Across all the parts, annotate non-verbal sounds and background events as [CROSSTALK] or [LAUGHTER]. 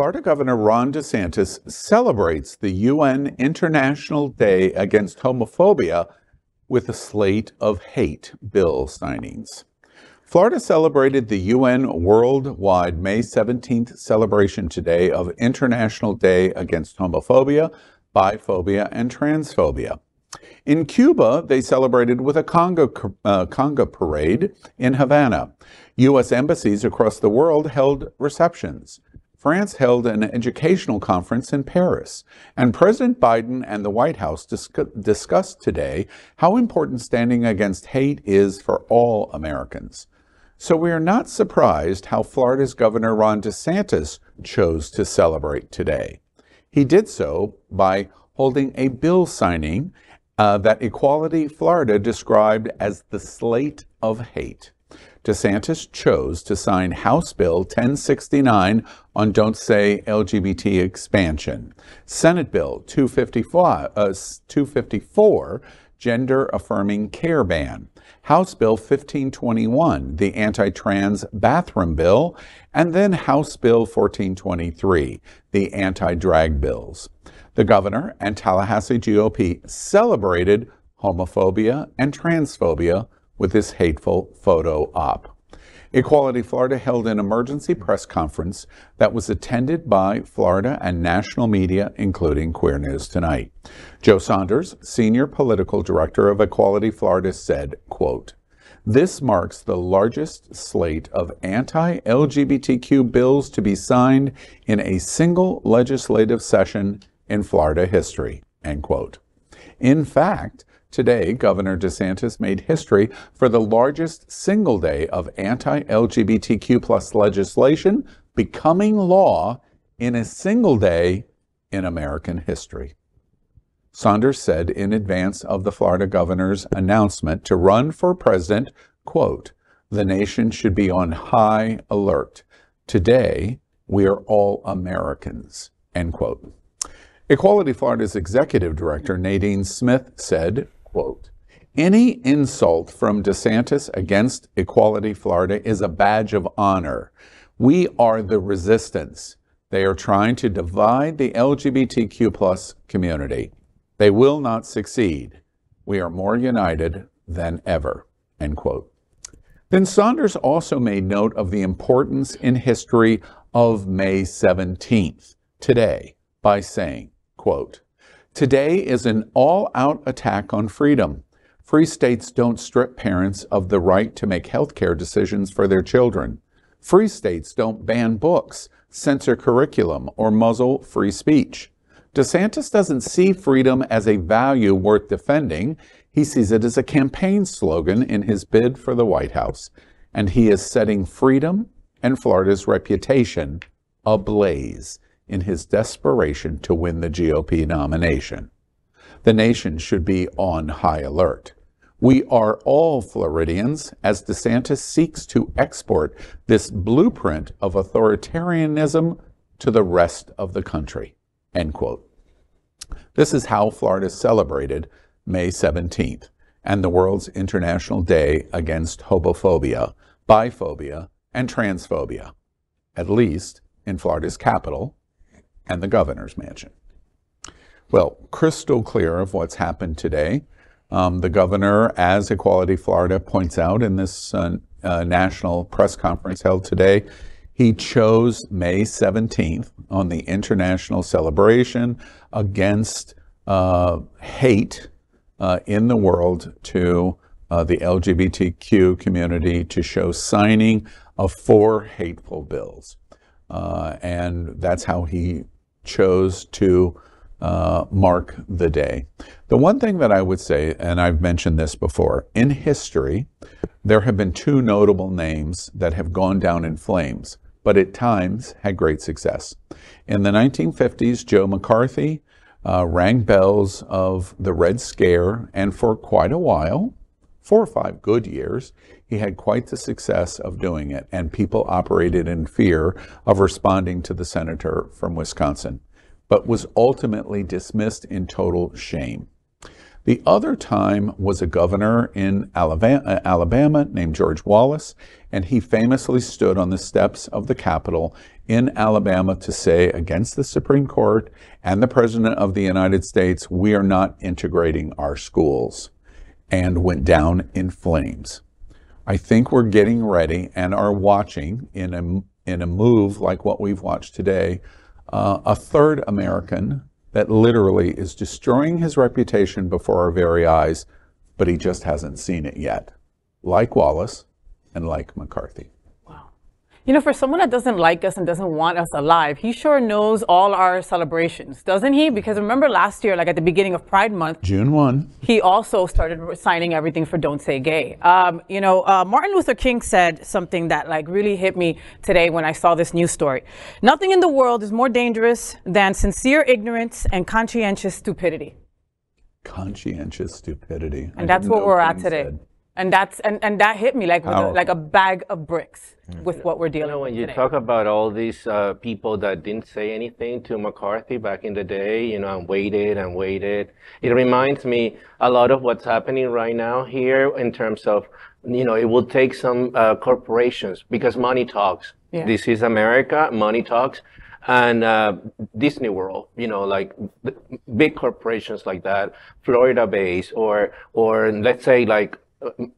Florida Governor Ron DeSantis celebrates the UN International Day Against Homophobia with a slate of hate bill signings. Florida celebrated the UN worldwide May 17th celebration today of International Day Against Homophobia, Biphobia, and Transphobia. In Cuba, they celebrated with a conga, uh, conga parade in Havana. U.S. embassies across the world held receptions. France held an educational conference in Paris, and President Biden and the White House dis- discussed today how important standing against hate is for all Americans. So we are not surprised how Florida's Governor Ron DeSantis chose to celebrate today. He did so by holding a bill signing uh, that Equality Florida described as the slate of hate. DeSantis chose to sign House Bill 1069 on Don't Say LGBT expansion, Senate Bill 254, uh, 254 Gender Affirming Care Ban, House Bill 1521, the anti trans bathroom bill, and then House Bill 1423, the anti drag bills. The governor and Tallahassee GOP celebrated homophobia and transphobia with this hateful photo op. Equality Florida held an emergency press conference that was attended by Florida and national media, including Queer News Tonight. Joe Saunders, Senior Political Director of Equality Florida, said, quote, this marks the largest slate of anti-LGBTQ bills to be signed in a single legislative session in Florida history, end quote. In fact, Today, Governor DeSantis made history for the largest single day of anti-LGBTQ plus legislation becoming law in a single day in American history. Saunders said in advance of the Florida governor's announcement to run for president, quote, the nation should be on high alert. Today, we are all Americans, end quote. Equality Florida's executive director, Nadine Smith, said, quote, any insult from DeSantis against Equality Florida is a badge of honor. We are the resistance. They are trying to divide the LGBTQ plus community. They will not succeed. We are more united than ever. End quote. Then Saunders also made note of the importance in history of May 17th, today, by saying, quote, Today is an all out attack on freedom. Free states don't strip parents of the right to make health care decisions for their children. Free states don't ban books, censor curriculum, or muzzle free speech. DeSantis doesn't see freedom as a value worth defending. He sees it as a campaign slogan in his bid for the White House. And he is setting freedom and Florida's reputation ablaze in his desperation to win the GOP nomination. The nation should be on high alert. We are all Floridians as DeSantis seeks to export this blueprint of authoritarianism to the rest of the country. End quote. This is how Florida celebrated May 17th and the world's International Day Against Homophobia, Biphobia, and Transphobia, at least in Florida's capital, and the governor's mansion. Well, crystal clear of what's happened today. Um, the governor, as Equality Florida points out in this uh, uh, national press conference held today, he chose May 17th on the international celebration against uh, hate uh, in the world to uh, the LGBTQ community to show signing of four hateful bills. Uh, and that's how he chose to uh, mark the day. The one thing that I would say, and I've mentioned this before, in history, there have been two notable names that have gone down in flames, but at times had great success. In the 1950s, Joe McCarthy uh, rang bells of the Red Scare, and for quite a while, four or five good years, he had quite the success of doing it, and people operated in fear of responding to the senator from Wisconsin, but was ultimately dismissed in total shame. The other time was a governor in Alabama, named George Wallace, and he famously stood on the steps of the Capitol in Alabama to say against the Supreme Court and the President of the United States, we are not integrating our schools, and went down in flames. I think we're getting ready and are watching in a, in a move like what we've watched today, uh, a third American that literally is destroying his reputation before our very eyes, but he just hasn't seen it yet, like Wallace and like McCarthy. You know, for someone that doesn't like us and doesn't want us alive, he sure knows all our celebrations, doesn't he? Because remember last year, like at the beginning of Pride Month, June 1, he also started signing everything for Don't Say Gay. Um, you know, uh, Martin Luther King said something that like really hit me today when I saw this news story. Nothing in the world is more dangerous than sincere ignorance and conscientious stupidity. Conscientious stupidity. And I that's what we're King at today. Said. And that's and, and that hit me like a, like a bag of bricks with what we're dealing you know, when you today. talk about all these uh, people that didn't say anything to McCarthy back in the day, you know, and waited and waited. It reminds me a lot of what's happening right now here in terms of, you know, it will take some uh, corporations because money talks. Yeah. This is America, money talks. And uh, Disney World, you know, like big corporations like that, Florida base, or or let's say like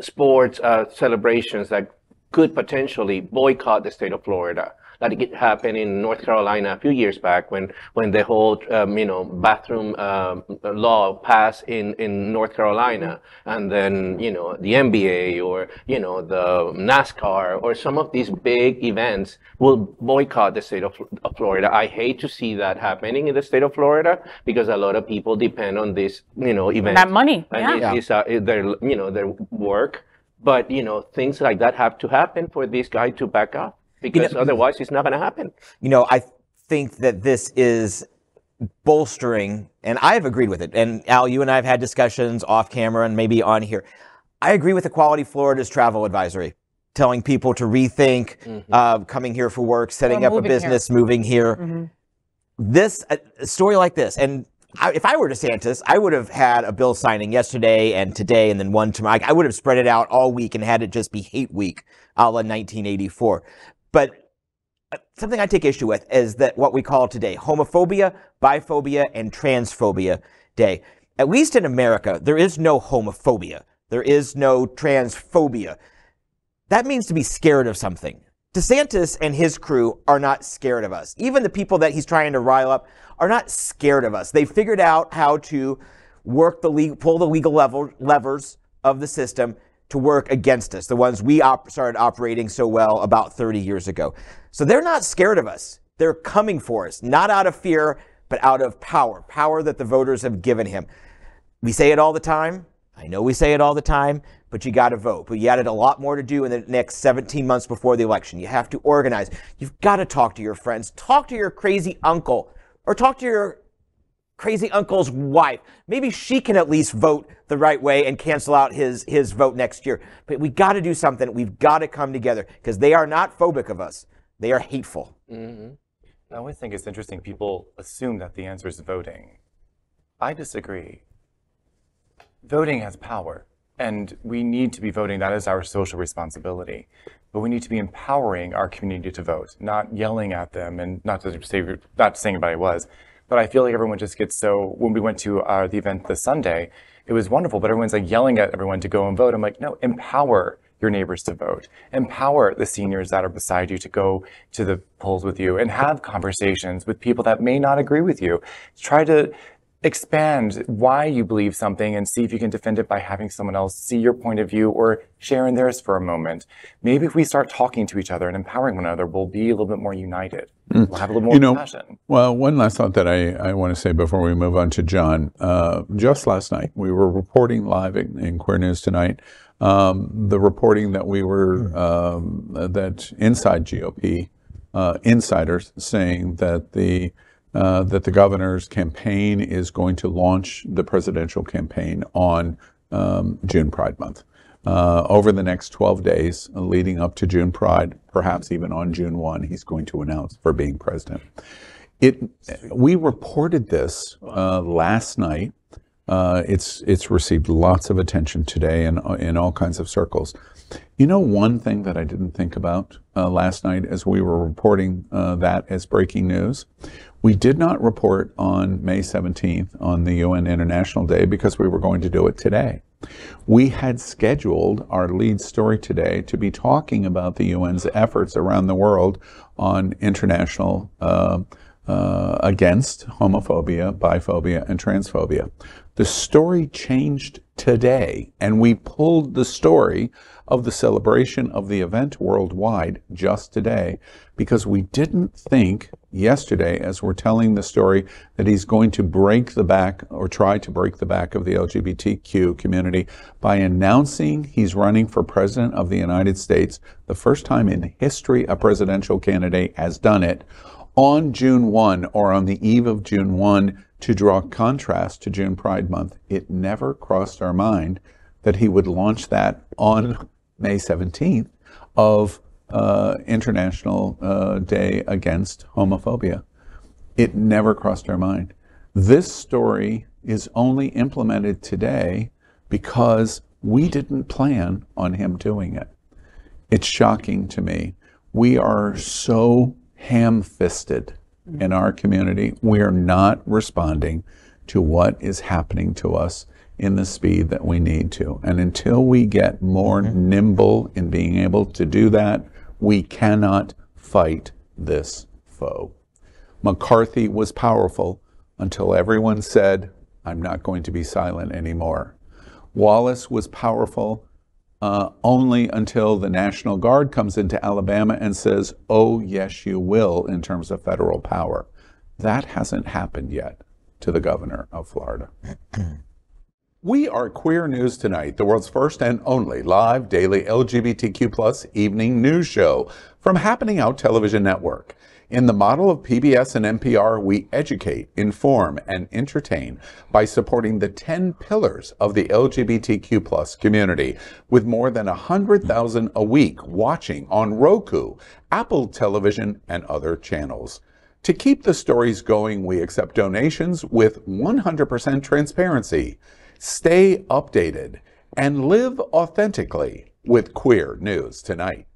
sports uh, celebrations that could potentially boycott the state of Florida. Like it happened in North Carolina a few years back when, when the whole, um, you know, bathroom um, law passed in, in North Carolina. And then, you know, the NBA or, you know, the NASCAR or some of these big events will boycott the state of, of Florida. I hate to see that happening in the state of Florida because a lot of people depend on this, you know, event. That money. And yeah. It, it's uh, their, you know, their work. But, you know, things like that have to happen for this guy to back up because you know, otherwise it's not going to happen. You know, I think that this is bolstering, and I've agreed with it. And Al, you and I have had discussions off camera and maybe on here. I agree with Equality Florida's travel advisory, telling people to rethink mm-hmm. uh, coming here for work, setting up a business, here. moving here. Mm-hmm. This a story like this, and I, if I were DeSantis, I would have had a bill signing yesterday and today and then one tomorrow. I would have spread it out all week and had it just be hate week a la 1984. But uh, something I take issue with is that what we call today homophobia, biphobia, and transphobia day. At least in America, there is no homophobia. There is no transphobia. That means to be scared of something. DeSantis and his crew are not scared of us. Even the people that he's trying to rile up are not scared of us. They figured out how to work the legal, pull the legal level, levers of the system to work against us, the ones we op- started operating so well about 30 years ago. So they're not scared of us. They're coming for us, not out of fear, but out of power, power that the voters have given him. We say it all the time. I know we say it all the time, but you got to vote. But you added a lot more to do in the next 17 months before the election. You have to organize. You've got to talk to your friends. Talk to your crazy uncle or talk to your crazy uncle's wife. Maybe she can at least vote the right way and cancel out his, his vote next year. But we got to do something. We've got to come together because they are not phobic of us. They are hateful. Mm-hmm. I always think it's interesting. People assume that the answer is voting. I disagree. Voting has power, and we need to be voting. That is our social responsibility. But we need to be empowering our community to vote, not yelling at them, and not to say not saying anybody was, but I feel like everyone just gets so. When we went to uh, the event this Sunday, it was wonderful, but everyone's like yelling at everyone to go and vote. I'm like, no, empower your neighbors to vote. Empower the seniors that are beside you to go to the polls with you and have conversations with people that may not agree with you. Try to expand why you believe something and see if you can defend it by having someone else see your point of view or sharing theirs for a moment. Maybe if we start talking to each other and empowering one another, we'll be a little bit more united. Mm. We'll have a little more you know, passion. Well, one last thought that I, I want to say before we move on to John. Uh, just last night, we were reporting live in, in Queer News Tonight. Um, the reporting that we were, um, that inside GOP, uh, insiders saying that the uh, that the governor's campaign is going to launch the presidential campaign on um, June Pride Month. Uh, over the next 12 days leading up to June Pride, perhaps even on June 1, he's going to announce for being president. It, we reported this uh, last night Uh, it's it's received lots of attention today in in all kinds of circles. You know, one thing that I didn't think about uh, last night as we were reporting uh, that as breaking news, we did not report on May 17th on the UN International Day because we were going to do it today. We had scheduled our lead story today to be talking about the UN's efforts around the world on international uh, uh, against homophobia, biphobia, and transphobia. The story changed today, and we pulled the story of the celebration of the event worldwide just today because we didn't think yesterday, as we're telling the story, that he's going to break the back or try to break the back of the LGBTQ community by announcing he's running for president of the United States, the first time in history a presidential candidate has done it on June 1 or on the eve of June 1 to draw contrast to June Pride Month. It never crossed our mind that he would launch that on May 17th of uh, International uh, Day Against Homophobia. It never crossed our mind. This story is only implemented today because we didn't plan on him doing it. It's shocking to me. We are so ham fisted in our community. We are not responding to what is happening to us in the speed that we need to. And until we get more nimble in being able to do that, we cannot fight this foe. McCarthy was powerful until everyone said, I'm not going to be silent anymore. Wallace was powerful uh, only until the National Guard comes into Alabama and says, oh, yes, you will, in terms of federal power. That hasn't happened yet to the governor of Florida. [CLEARS THROAT] we are Queer News Tonight, the world's first and only live daily LGBTQ plus evening news show from Happening Out Television Network. In the model of PBS and NPR, we educate, inform, and entertain by supporting the 10 pillars of the LGBTQ plus community, with more than 100,000 a week watching on Roku, Apple Television, and other channels. To keep the stories going, we accept donations with 100% transparency. Stay updated and live authentically with Queer News Tonight.